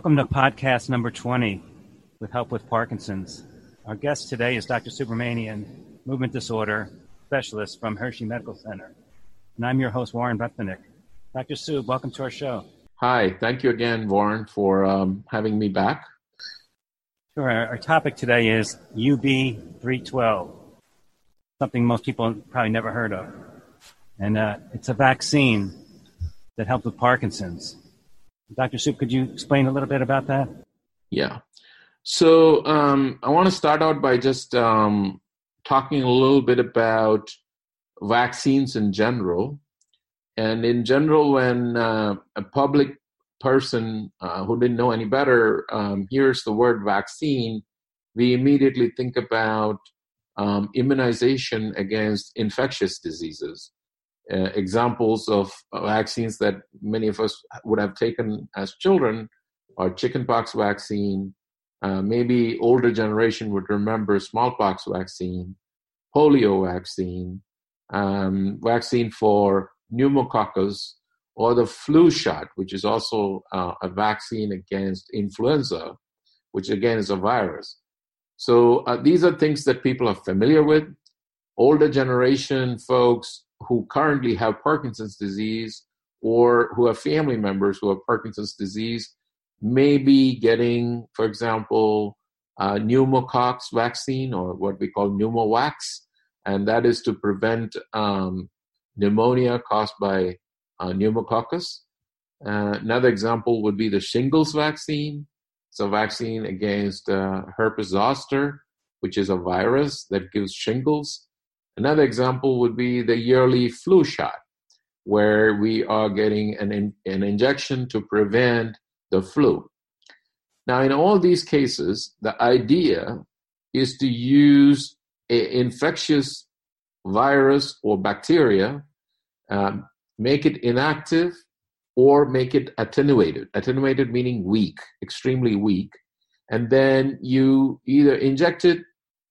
Welcome to podcast number 20 with Help with Parkinson's. Our guest today is Dr. Subramanian, movement disorder specialist from Hershey Medical Center. And I'm your host, Warren Bethanick. Dr. Sub, welcome to our show. Hi, thank you again, Warren, for um, having me back. Sure. Our, our topic today is UB312, something most people probably never heard of. And uh, it's a vaccine that helps with Parkinson's. Dr. Soup, could you explain a little bit about that? Yeah. So um, I want to start out by just um, talking a little bit about vaccines in general. And in general, when uh, a public person uh, who didn't know any better um, hears the word vaccine, we immediately think about um, immunization against infectious diseases. Uh, examples of vaccines that many of us would have taken as children are chickenpox vaccine. Uh, maybe older generation would remember smallpox vaccine, polio vaccine, um, vaccine for pneumococcus, or the flu shot, which is also uh, a vaccine against influenza, which again is a virus. So uh, these are things that people are familiar with. Older generation folks who currently have Parkinson's disease or who have family members who have Parkinson's disease may be getting, for example, pneumococcus vaccine or what we call pneumovax, and that is to prevent um, pneumonia caused by uh, pneumococcus. Uh, another example would be the shingles vaccine. It's a vaccine against uh, herpes zoster, which is a virus that gives shingles. Another example would be the yearly flu shot, where we are getting an, in, an injection to prevent the flu. Now, in all these cases, the idea is to use an infectious virus or bacteria, um, make it inactive, or make it attenuated. Attenuated meaning weak, extremely weak. And then you either inject it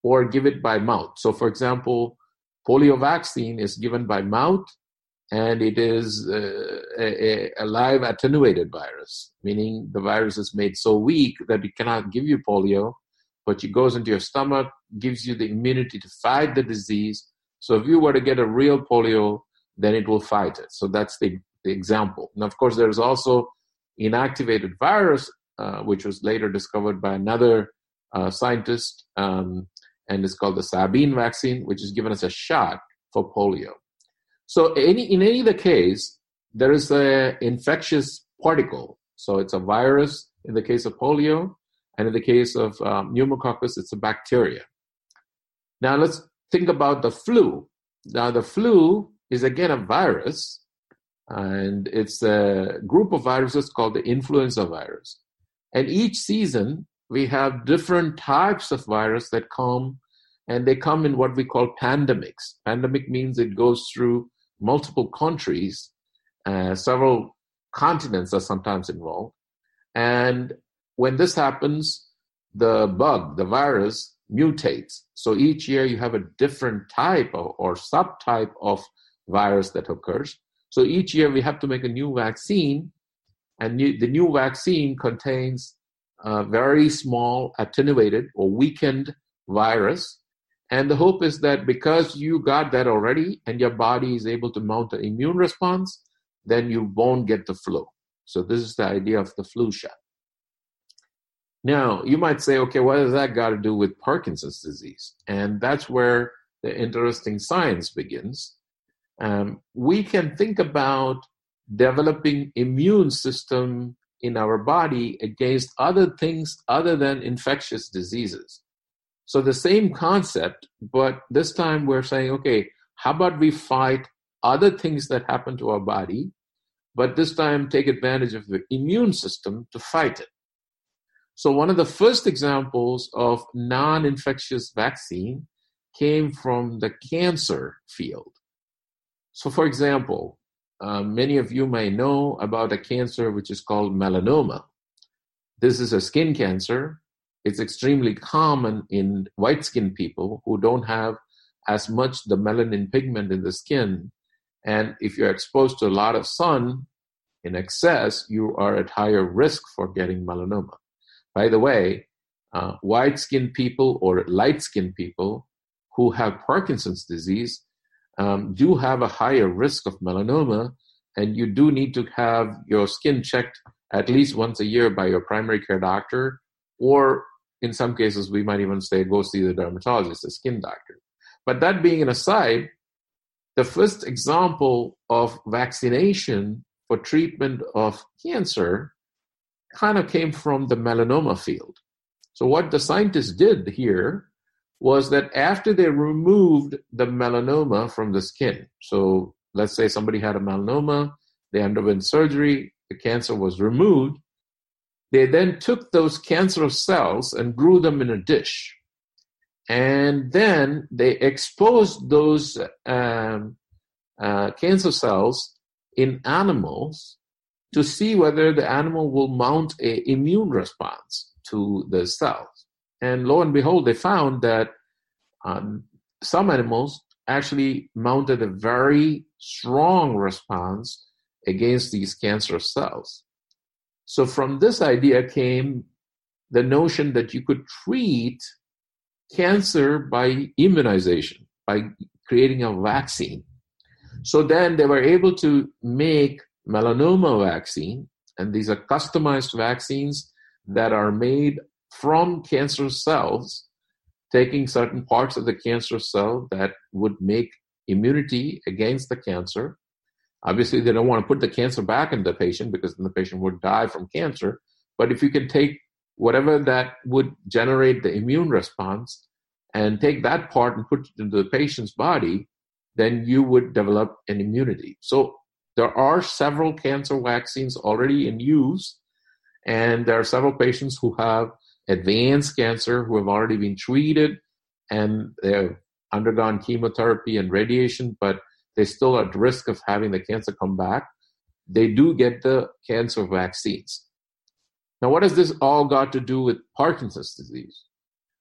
or give it by mouth. So, for example, Polio vaccine is given by mouth and it is uh, a, a, live attenuated virus, meaning the virus is made so weak that it cannot give you polio, but it goes into your stomach, gives you the immunity to fight the disease. So if you were to get a real polio, then it will fight it. So that's the, the example. And of course, there's also inactivated virus, uh, which was later discovered by another uh, scientist, um, and it's called the Sabin vaccine, which is given as a shot for polio. So any, in any of the case, there is an infectious particle. So it's a virus in the case of polio, and in the case of um, pneumococcus, it's a bacteria. Now let's think about the flu. Now the flu is again a virus, and it's a group of viruses called the influenza virus. And each season, we have different types of virus that come and they come in what we call pandemics. Pandemic means it goes through multiple countries uh, several continents are sometimes involved. And when this happens the bug the virus mutates. So each year you have a different type of, or subtype of virus that occurs. So each year we have to make a new vaccine and the new vaccine contains a very small attenuated or weakened virus. And the hope is that because you got that already and your body is able to mount an immune response, then you won't get the flu. So, this is the idea of the flu shot. Now, you might say, okay, what does that got to do with Parkinson's disease? And that's where the interesting science begins. Um, we can think about developing immune system in our body against other things other than infectious diseases. So the same concept, but this time we're saying, okay, how about we fight other things that happen to our body, but this time take advantage of the immune system to fight it. So one of the first examples of non-infectious vaccine came from the cancer field. So for example, uh, many of you may know about a cancer which is called melanoma. This is a skin cancer. It's extremely common in white skinned people who don't have as much the melanin pigment in the skin. And if you're exposed to a lot of sun, in excess, you are at higher risk for getting melanoma. By the way, uh, white skinned people or light skinned people who have Parkinson's disease um, do have a higher risk of melanoma, and you do need to have your skin checked at least once a year by your primary care doctor, or in some cases, we might even say go see the dermatologist, the skin doctor. But that being an aside, the first example of vaccination for treatment of cancer kind of came from the melanoma field. So, what the scientists did here was that after they removed the melanoma from the skin, so let's say somebody had a melanoma, they underwent surgery, the cancer was removed, they then took those cancerous cells and grew them in a dish. And then they exposed those um, uh, cancer cells in animals to see whether the animal will mount an immune response to the cells. And lo and behold, they found that um, some animals actually mounted a very strong response against these cancerous cells. So, from this idea came the notion that you could treat cancer by immunization, by creating a vaccine. So, then they were able to make melanoma vaccine, and these are customized vaccines that are made from cancer cells, taking certain parts of the cancer cell that would make immunity against the cancer. Obviously, they don't want to put the cancer back in the patient because then the patient would die from cancer. But if you can take whatever that would generate the immune response and take that part and put it into the patient's body, then you would develop an immunity. So there are several cancer vaccines already in use, and there are several patients who have advanced cancer who have already been treated and they've undergone chemotherapy and radiation, but they still at risk of having the cancer come back. They do get the cancer vaccines. Now, what has this all got to do with Parkinson's disease?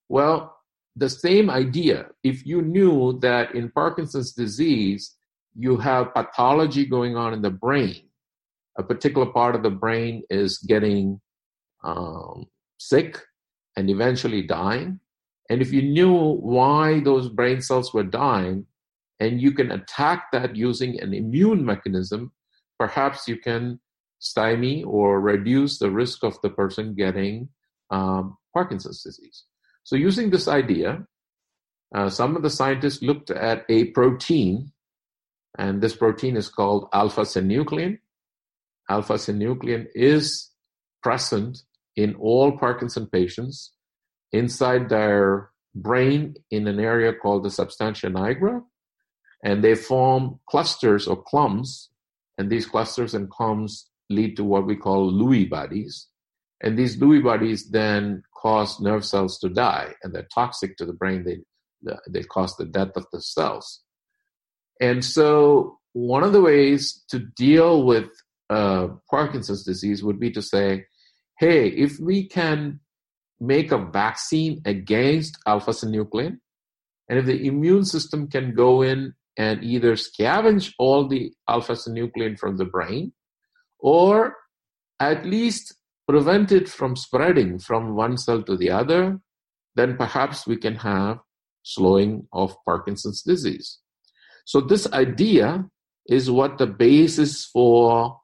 Well, the same idea. If you knew that in Parkinson's disease, you have pathology going on in the brain, a particular part of the brain is getting um, sick and eventually dying. And if you knew why those brain cells were dying, and you can attack that using an immune mechanism, perhaps you can stymie or reduce the risk of the person getting um, Parkinson's disease. So, using this idea, uh, some of the scientists looked at a protein, and this protein is called alpha synuclein. Alpha synuclein is present in all Parkinson patients inside their brain in an area called the substantia nigra, and they form clusters or clumps, and these clusters and clumps lead to what we call Lewy bodies. And these Lewy bodies then cause nerve cells to die, and they're toxic to the brain. They, they cause the death of the cells. And so, one of the ways to deal with uh, Parkinson's disease would be to say, hey, if we can make a vaccine against alpha synuclein, and if the immune system can go in and either scavenge all the alpha synuclein from the brain or at least prevent it from spreading from one cell to the other, then perhaps we can have slowing of Parkinson's disease. So, this idea is what the basis for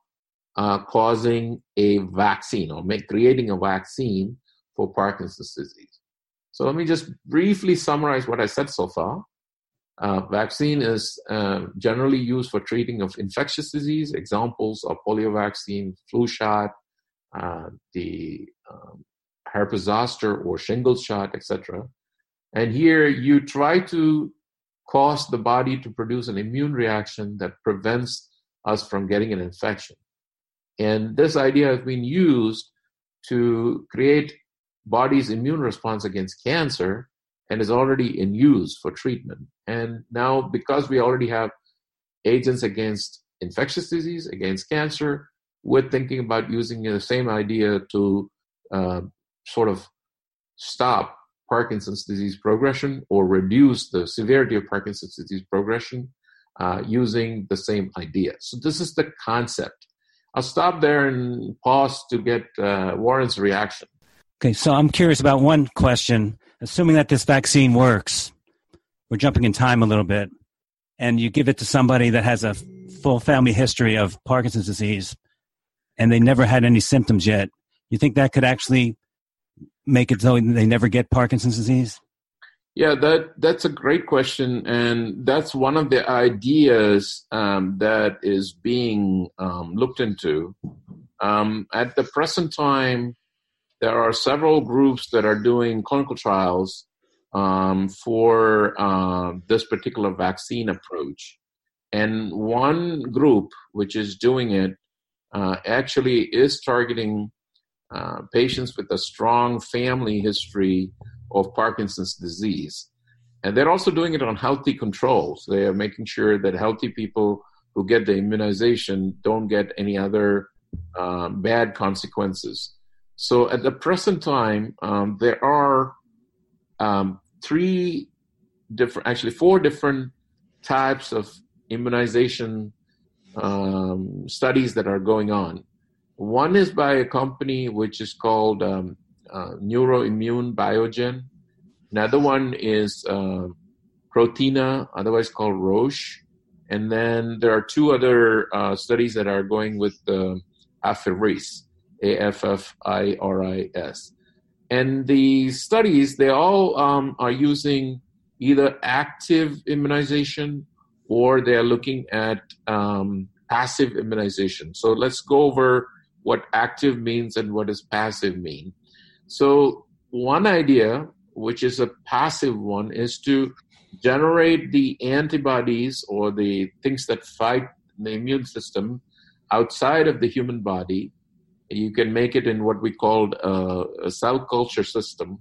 uh, causing a vaccine or make, creating a vaccine for Parkinson's disease. So let me just briefly summarize what I said so far. Uh, vaccine is uh, generally used for treating of infectious disease. Examples are polio vaccine, flu shot, uh, the um, herpes zoster or shingles shot, etc. And here you try to cause the body to produce an immune reaction that prevents us from getting an infection. And this idea has been used to create body's immune response against cancer and is already in use for treatment. And now, because we already have agents against infectious disease, against cancer, we're thinking about using the same idea to uh, sort of stop Parkinson's disease progression or reduce the severity of Parkinson's disease progression uh, using the same idea. So, this is the concept. I'll stop there and pause to get uh, Warren's reaction. Okay, so I'm curious about one question. Assuming that this vaccine works, we're jumping in time a little bit, and you give it to somebody that has a full family history of Parkinson's disease, and they never had any symptoms yet. You think that could actually make it so they never get Parkinson's disease? Yeah, that that's a great question, and that's one of the ideas um, that is being um, looked into. Um, at the present time, there are several groups that are doing clinical trials um, for uh, this particular vaccine approach, and one group which is doing it uh, actually is targeting uh, patients with a strong family history of Parkinson's disease. And they're also doing it on healthy controls. They are making sure that healthy people who get the immunization don't get any other um, bad consequences. So at the present time, um, there are um, three different, actually four different types of immunization um, studies that are going on. One is by a company which is called um, Neurimmune Biogen. Another one is uh, Prothena, otherwise called Roche. And then there are two other uh, studies that are going with uh, Affiris, A-F-F-I-R-I-S. And the studies, they all um, are using either active immunization or they're looking at um, passive immunization. So let's go over what active means and what does passive mean. So, one idea, which is a passive one, is to generate the antibodies or the things that fight the immune system outside of the human body. You can make it in what we called a, a cell culture system,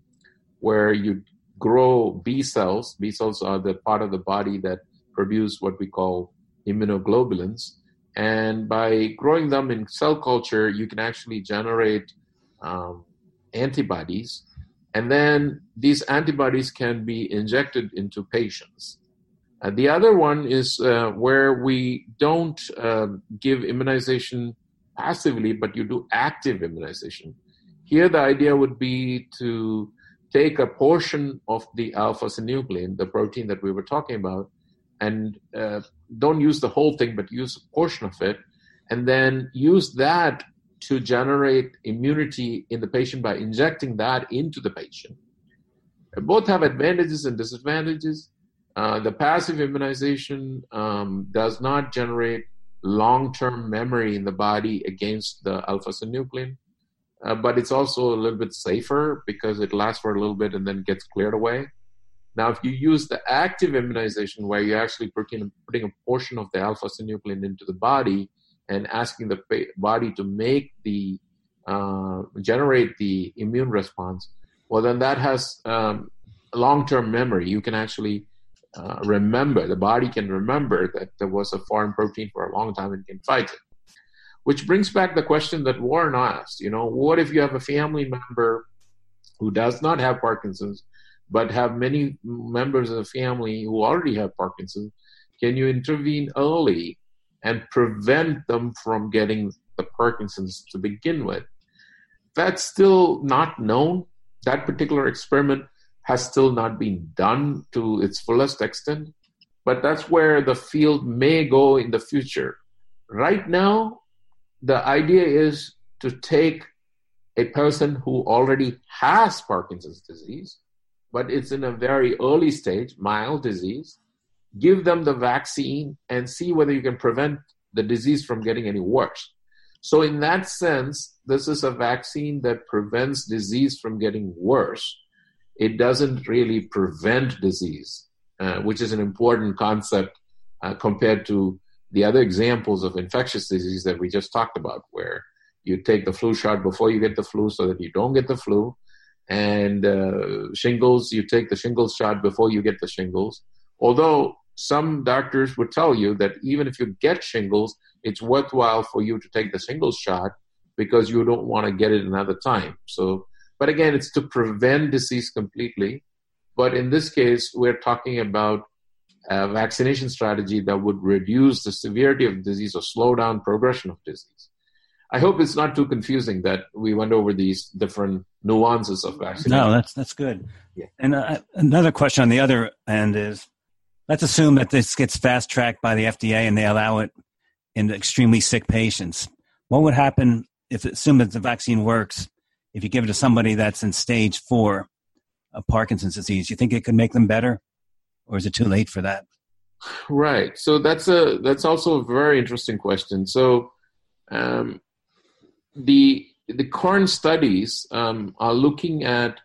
where you grow B cells. B cells are the part of the body that produce what we call immunoglobulins. And by growing them in cell culture, you can actually generate um, antibodies, and then these antibodies can be injected into patients. Uh, the other one is uh, where we don't uh, give immunization passively, but you do active immunization. Here, the idea would be to take a portion of the alpha synuclein, the protein that we were talking about, and uh, don't use the whole thing, but use a portion of it, and then use that to generate immunity in the patient by injecting that into the patient. Both have advantages and disadvantages. Uh, the passive immunization um, does not generate long term memory in the body against the alpha synuclein, uh, but it's also a little bit safer because it lasts for a little bit and then gets cleared away. Now, if you use the active immunization, where you're actually putting, putting a portion of the alpha synuclein into the body, and asking the body to make the uh, generate the immune response, well, then that has um, long-term memory. You can actually uh, remember. The body can remember that there was a foreign protein for a long time and can fight it. Which brings back the question that Warren asked. You know, what if you have a family member who does not have Parkinson's, but have many members of the family who already have Parkinson's? Can you intervene early and prevent them from getting the Parkinson's to begin with. That's still not known. That particular experiment has still not been done to its fullest extent, but that's where the field may go in the future. Right now, the idea is to take a person who already has Parkinson's disease, but it's in a very early stage, mild disease, give them the vaccine and see whether you can prevent the disease from getting any worse. So, in that sense, this is a vaccine that prevents disease from getting worse. It doesn't really prevent disease, uh, which is an important concept uh, compared to the other examples of infectious disease that we just talked about, where you take the flu shot before you get the flu so that you don't get the flu. And uh, shingles, you take the shingles shot before you get the shingles. Although some doctors would tell you that even if you get shingles, it's worthwhile for you to take the shingles shot because you don't want to get it another time. So, but again, it's to prevent disease completely. But in this case, we're talking about a vaccination strategy that would reduce the severity of disease or slow down progression of disease. I hope it's not too confusing that we went over these different nuances of vaccination. No, that's that's good. Yeah. And uh, another question on the other end is, let's assume that this gets fast tracked by the FDA and they allow it in extremely sick patients. What would happen if assume that the vaccine works if you give it to somebody that's in stage four of Parkinson's disease? You think it could make them better, or is it too late for that? Right. So that's a that's also a very interesting question. So um, the the current studies um, are looking at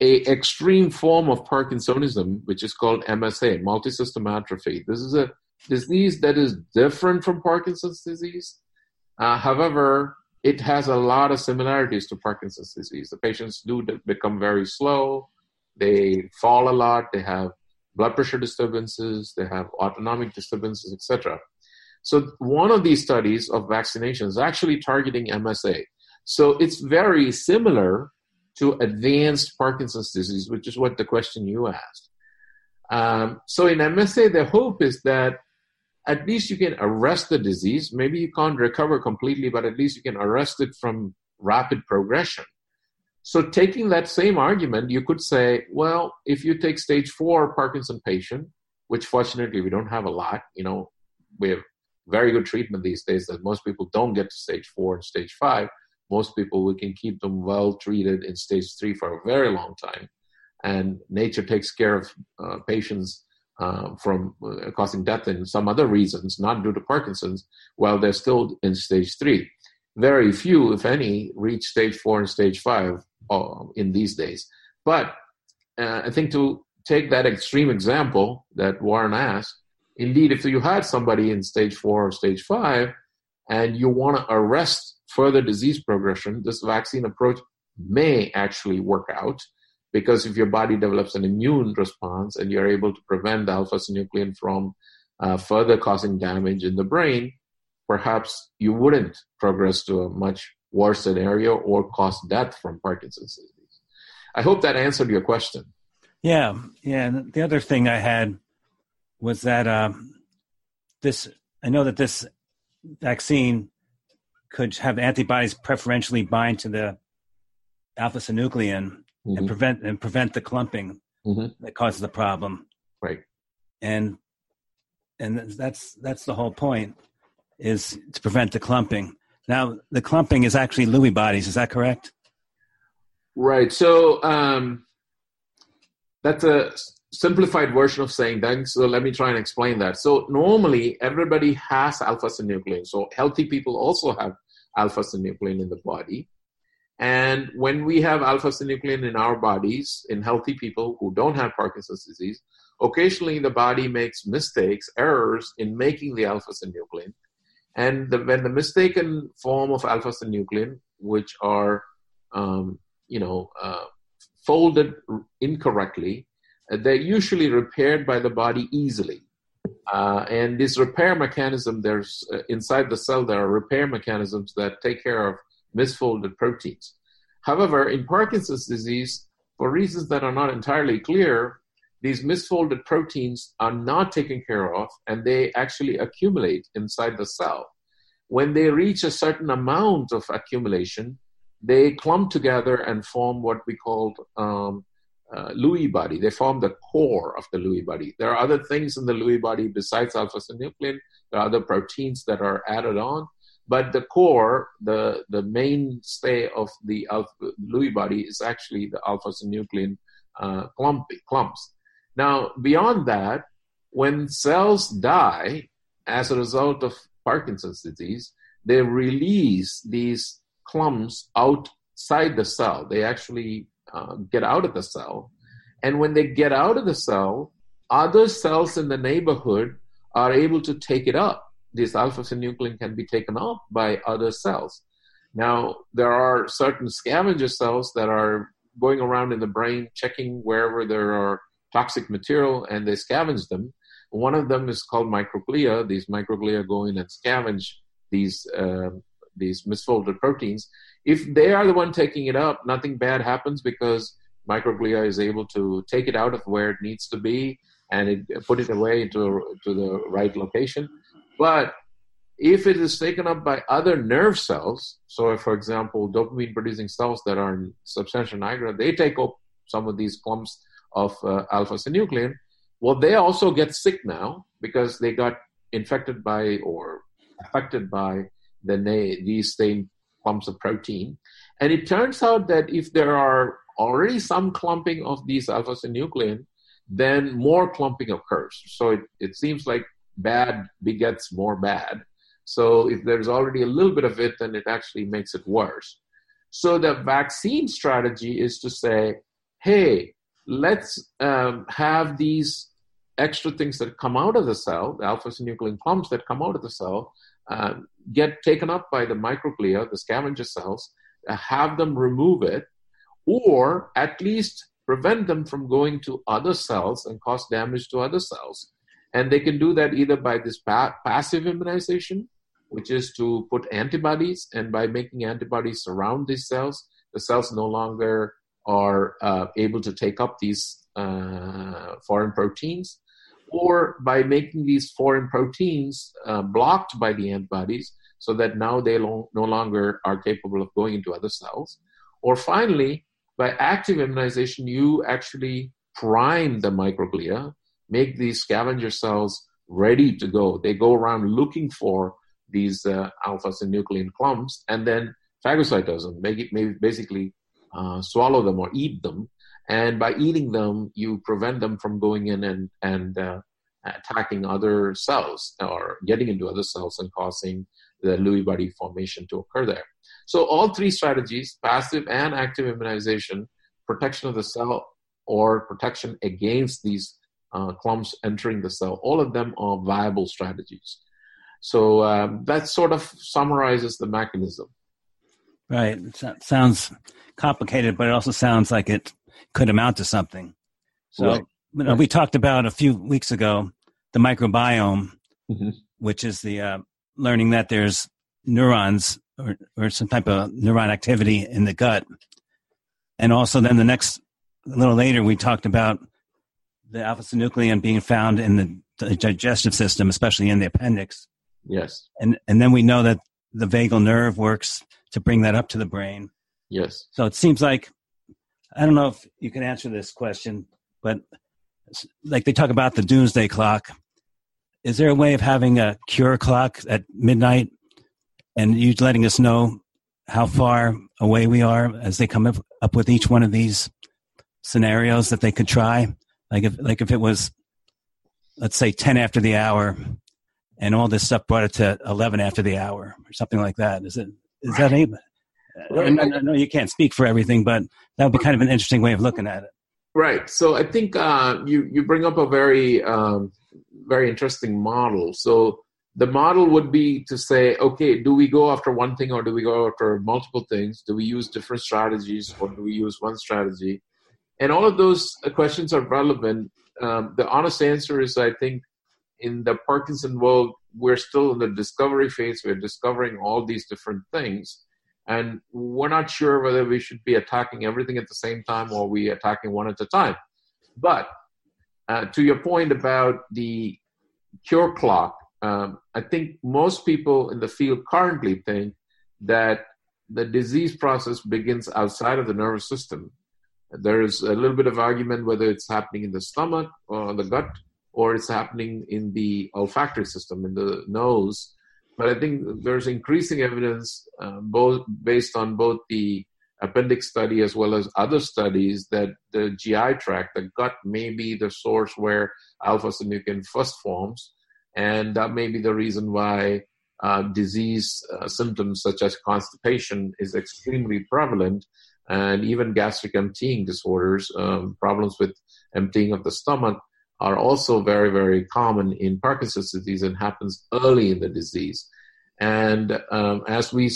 a extreme form of Parkinsonism, which is called MSA, multisystem atrophy. This is a disease that is different from Parkinson's disease. Uh, however, it has a lot of similarities to Parkinson's disease. The patients do become very slow, they fall a lot, they have blood pressure disturbances, they have autonomic disturbances, etc. So one of these studies of vaccination is actually targeting MSA. So it's very similar to advanced Parkinson's disease, which is what the question you asked. Um, so in MSA, the hope is that at least you can arrest the disease. Maybe you can't recover completely, but at least you can arrest it from rapid progression. So, taking that same argument, you could say, well, if you take stage four Parkinson patient, which fortunately we don't have a lot, you know, we have very good treatment these days that most people don't get to stage four and stage five. Most people, we can keep them well treated in stage three for a very long time. And nature takes care of uh, patients uh, from uh, causing death in some other reasons, not due to Parkinson's, while they're still in stage three. Very few, if any, reach stage four and stage five uh, in these days. But uh, I think to take that extreme example that Warren asked, indeed, if you had somebody in stage four or stage five, and you want to arrest further disease progression, this vaccine approach may actually work out because if your body develops an immune response and you're able to prevent the alpha synuclein from uh, further causing damage in the brain, perhaps you wouldn't progress to a much worse scenario or cause death from Parkinson's disease. I hope that answered your question. Yeah, yeah. The other thing I had was that um, this. I know that this vaccine could have antibodies preferentially bind to the alpha synuclein mm-hmm. and prevent and prevent the clumping mm-hmm. that causes the problem. Right. And and that's that's the whole point is to prevent the clumping. Now the clumping is actually Lewy bodies. Is that correct? Right. So um, that's a simplified version of saying that. So let me try and explain that. So normally everybody has alpha synuclein. So healthy people also have alpha synuclein in the body. And when we have alpha synuclein in our bodies, in healthy people who don't have Parkinson's disease, occasionally the body makes mistakes, errors in making the alpha synuclein. And the, when the mistaken form of alpha synuclein, which are, um, you know, uh, folded incorrectly, they're usually repaired by the body easily. Uh, and this repair mechanism, there's uh, inside the cell, there are repair mechanisms that take care of misfolded proteins. However, in Parkinson's disease, for reasons that are not entirely clear, these misfolded proteins are not taken care of and they actually accumulate inside the cell. When they reach a certain amount of accumulation, they clump together and form what we call um, uh, Lewy body. They form the core of the Lewy body. There are other things in the Lewy body besides alpha synuclein. There are other proteins that are added on, but the core, the, the mainstay of the alpha, Lewy body is actually the alpha synuclein uh, clump, clumps. Now, beyond that, when cells die as a result of Parkinson's disease, they release these clumps outside the cell. They actually uh, get out of the cell. And when they get out of the cell, other cells in the neighborhood are able to take it up this alpha synuclein can be taken up by other cells. Now, there are certain scavenger cells that are going around in the brain checking wherever there are toxic material and they scavenge them. One of them is called microglia. These microglia go in and scavenge these uh, these misfolded proteins. If they are the one taking it up, nothing bad happens because microglia is able to take it out of where it needs to be and it, put it away into to the right location. But if it is taken up by other nerve cells, so if, for example, dopamine producing cells that are in substantia nigra, they take up some of these clumps of uh, alpha synuclein, well, they also get sick now because they got infected by or affected by the these same clumps of protein. And it turns out that if there are already some clumping of these alpha synuclein, then more clumping occurs. So it, it seems like bad begets more bad. So if there's already a little bit of it, then it actually makes it worse. So the vaccine strategy is to say, hey, let's um, have these extra things that come out of the cell, the alpha synuclein clumps that come out of the cell, uh, get taken up by the microglia, the scavenger cells, uh, have them remove it, or at least prevent them from going to other cells and cause damage to other cells. And they can do that either by this pa- passive immunization, which is to put antibodies, and by making antibodies surround these cells, the cells no longer are uh, able to take up these uh, foreign proteins, or by making these foreign proteins uh, blocked by the antibodies so that now they lo- no longer are capable of going into other cells. Or finally, by active immunization, you actually prime the microglia, make these scavenger cells ready to go. They go around looking for these uh, alpha synuclein clumps and then phagocytose them, basically uh, swallow them or eat them. And by eating them, you prevent them from going in and, and uh, attacking other cells or getting into other cells and causing the Lewy body formation to occur there. So all three strategies, passive and active immunization, protection of the cell or protection against these uh, clumps entering the cell, all of them are viable strategies. So um, that sort of summarizes the mechanism. Right. It sounds complicated, but it also sounds like it could amount to something. So right. you know, we talked about a few weeks ago the microbiome, mm-hmm. which is the uh, learning that there's neurons or, or some type of neuron activity in the gut. And also, then the next, a little later, we talked about the alpha synuclein being found in the, the digestive system, especially in the appendix. Yes. And, and then we know that the vagal nerve works to bring that up to the brain. Yes. So it seems like, I don't know if you can answer this question, but like they talk about the doomsday clock. Is there a way of having a cure clock at midnight and you letting us know how far away we are as they come up, up with each one of these scenarios that they could try. Like if like if it was, let's say, ten after the hour, and all this stuff brought it to eleven after the hour or something like that. Is it is right. that able? I know you can't speak for everything, but that would be kind of an interesting way of looking at it. Right. So I think uh, you you bring up a very um, very interesting model. So the model would be to say, okay, do we go after one thing or do we go after multiple things? Do we use different strategies or do we use one strategy? And all of those questions are relevant. Um, the honest answer is, I think, in the Parkinson world, we're still in the discovery phase. We're discovering all these different things. And we're not sure whether we should be attacking everything at the same time or we attacking one at a time. But uh, to your point about the cure clock, um, I think most people in the field currently think that the disease process begins outside of the nervous system. There's a little bit of argument whether it's happening in the stomach or the gut, or it's happening in the olfactory system, in the nose. But I think there's increasing evidence, uh, both based on both the appendix study as well as other studies, that the GI tract, the gut, may be the source where alpha synuclein first forms. And that may be the reason why uh, disease uh, symptoms such as constipation is extremely prevalent, and even gastric emptying disorders, um, problems with emptying of the stomach, are also very, very common in Parkinson's disease and happens early in the disease. And um, as we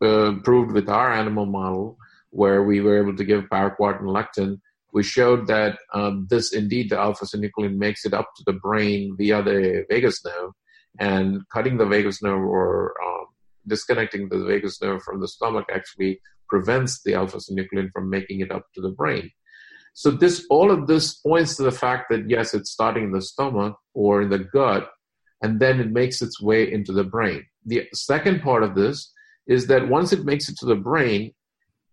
uh, proved with our animal model, where we were able to give paraquat and lectin, we showed that um, this indeed the alpha synuclein makes it up to the brain via the vagus nerve, and cutting the vagus nerve or um, disconnecting the vagus nerve from the stomach actually prevents the alpha synuclein from making it up to the brain. So this all of this points to the fact that yes, it's starting in the stomach or in the gut, and then it makes its way into the brain. the second part of this is that once it makes it to the brain,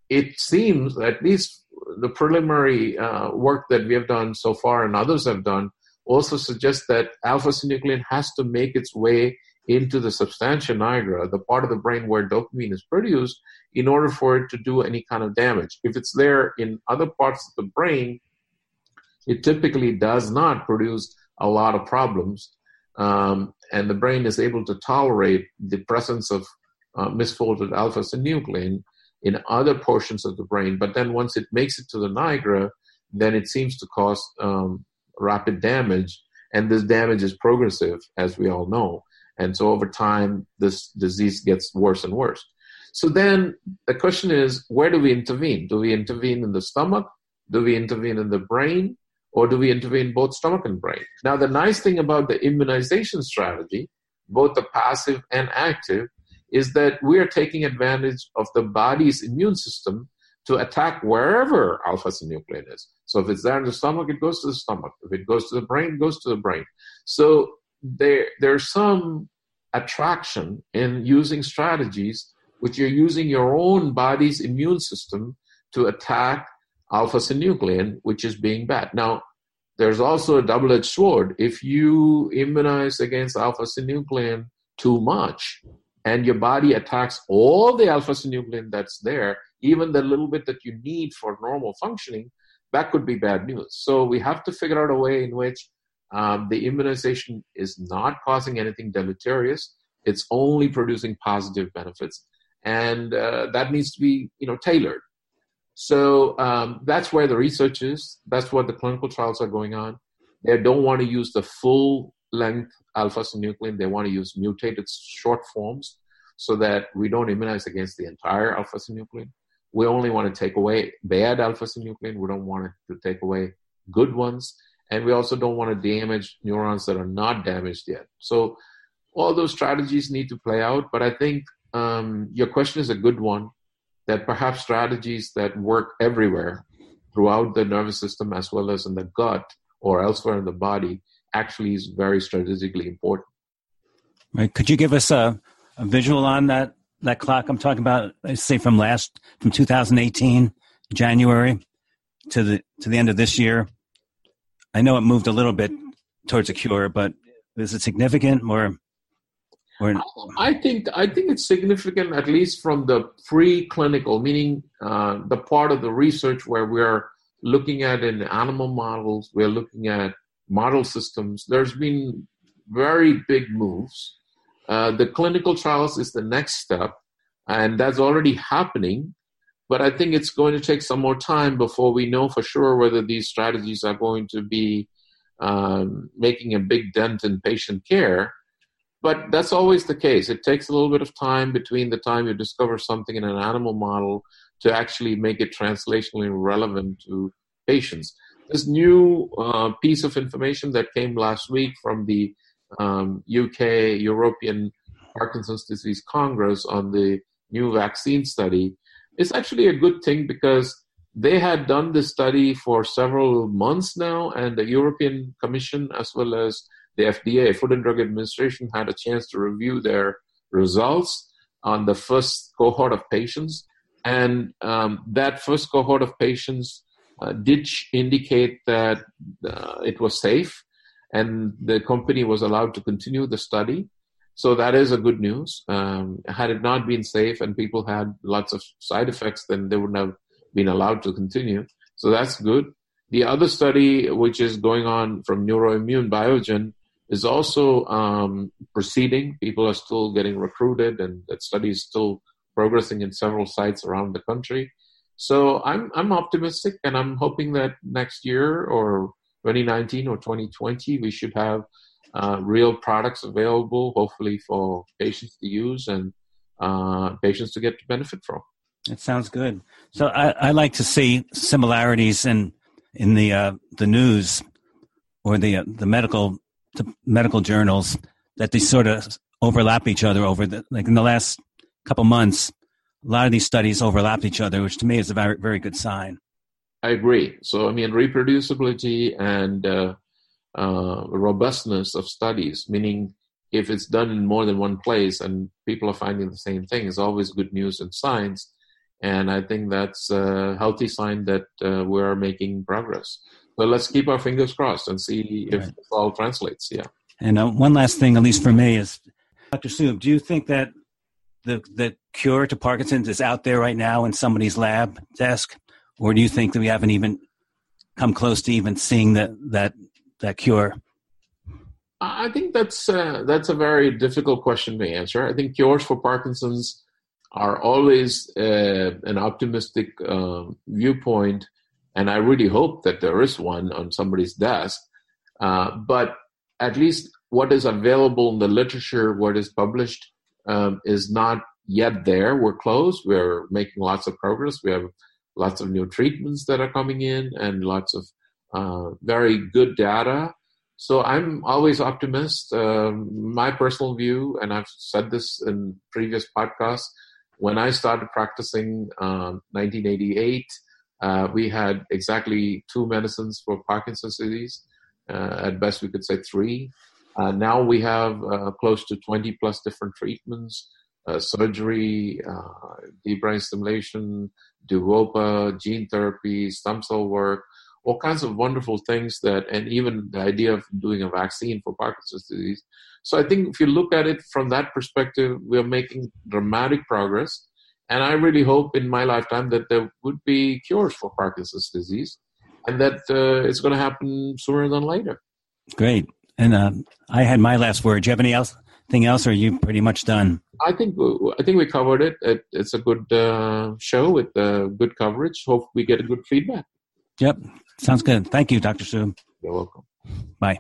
it seems, at least the preliminary uh, work that we have done so far and others have done, also suggests that alpha synuclein has to make its way into the substantia nigra, the part of the brain where dopamine is produced, in order for it to do any kind of damage. If it's there in other parts of the brain, it typically does not produce a lot of problems. Um, and the brain is able to tolerate the presence of uh, misfolded alpha synuclein in other portions of the brain. But then once it makes it to the nigra, then it seems to cause um, rapid damage. And this damage is progressive, as we all know. And so over time, this disease gets worse and worse. So then the question is where do we intervene? Do we intervene in the stomach? Do we intervene in the brain? Or do we intervene both stomach and brain? Now, the nice thing about the immunization strategy, both the passive and active, is that we are taking advantage of the body's immune system to attack wherever alpha synuclein is. So if it's there in the stomach, it goes to the stomach. If it goes to the brain, it goes to the brain. So there, there's some attraction in using strategies which you're using your own body's immune system to attack alpha synuclein, which is being bad. Now, there's also a double edged sword. If you immunize against alpha synuclein too much, and your body attacks all the alpha synuclein that's there, even the little bit that you need for normal functioning, that could be bad news. So we have to figure out a way in which um, the immunization is not causing anything deleterious. It's only producing positive benefits, and uh, that needs to be you know tailored. So um, that's where the research is. That's what the clinical trials are going on. They don't want to use the full length alpha synuclein. They want to use mutated short forms so that we don't immunize against the entire alpha synuclein. We only want to take away bad alpha synuclein. We don't want to take away good ones. And we also don't want to damage neurons that are not damaged yet. So all those strategies need to play out. But I think um, your question is a good one that perhaps strategies that work everywhere throughout the nervous system as well as in the gut or elsewhere in the body actually is very strategically important. Right. Could you give us a, a visual on that that clock I'm talking about? Say from last from 2018 January to the to the end of this year. I know it moved a little bit towards a cure, but is it significant or? or I think I think it's significant at least from the preclinical, meaning uh, the part of the research where we're looking at in animal models, we're looking at model systems, there's been very big moves. Uh, the clinical trials is the next step, and that's already happening. But I think it's going to take some more time before we know for sure whether these strategies are going to be um, making a big dent in patient care. But that's always the case. It takes a little bit of time between the time you discover something in an animal model to actually make it translationally relevant to patients this new uh, piece of information that came last week from the um, UK European Parkinson's Disease Congress on the new vaccine study is actually a good thing because they had done this study for several months now, and the European Commission, as well as the FDA, Food and Drug Administration, had a chance to review their results on the first cohort of patients. And um, that first cohort of patients uh, did indicate that uh, it was safe and the company was allowed to continue the study. So that is a good news. Um, had it not been safe and people had lots of side effects, then they wouldn't have been allowed to continue. So that's good. The other study, which is going on from Neurimmune Biogen, is also um, proceeding. People are still getting recruited, and that study is still progressing in several sites around the country. So I'm I'm optimistic, and I'm hoping that next year or 2019 or 2020 we should have uh, real products available, hopefully for patients to use and uh, patients to get to benefit from. It sounds good. So I, I like to see similarities in in the uh, the news or the uh, the medical the medical journals that they sort of overlap each other over the like in the last couple months a lot of these studies overlap each other, which to me is a very, very good sign. I agree. So, I mean, reproducibility and uh, robustness of studies, meaning if it's done in more than one place and people are finding the same thing, is always good news in science. And I think that's a healthy sign that uh, we're making progress. But let's keep our fingers crossed and see if right. this all translates. Yeah. And uh, one last thing, at least for me, is Dr. Soub, do you think that the the cure to Parkinson's is out there right now in somebody's lab desk, or do you think that we haven't even come close to even seeing that that that cure? I think that's uh, that's a very difficult question to answer. I think cures for Parkinson's are always uh, an optimistic uh, viewpoint, and I really hope that there is one on somebody's desk. Uh, but at least what is available in the literature, what is published, um, is not yet there. We're close. We're making lots of progress. We have lots of new treatments that are coming in and lots of uh, very good data. So I'm always optimist. Um, my personal view, and I've said this in previous podcasts, when I started practicing um, 1988, uh, we had exactly two medicines for Parkinson's disease. Uh, at best, we could say three. Uh, now we have uh, close to 20 plus different treatments, uh, surgery, uh, deep brain stimulation, Duopa, gene therapy, stem cell work, all kinds of wonderful things that, and even the idea of doing a vaccine for Parkinson's disease. So I think if you look at it from that perspective, we're making dramatic progress. And I really hope in my lifetime that there would be cures for Parkinson's disease and that uh, it's going to happen sooner than later. Great. And uh, I had my last word. Do you have any else? Thing else, or are you pretty much done? I think I think we covered it. it it's a good uh, show with uh, good coverage. Hope we get a good feedback. Yep, sounds good. Thank you, Dr. Soub. You're welcome. Bye.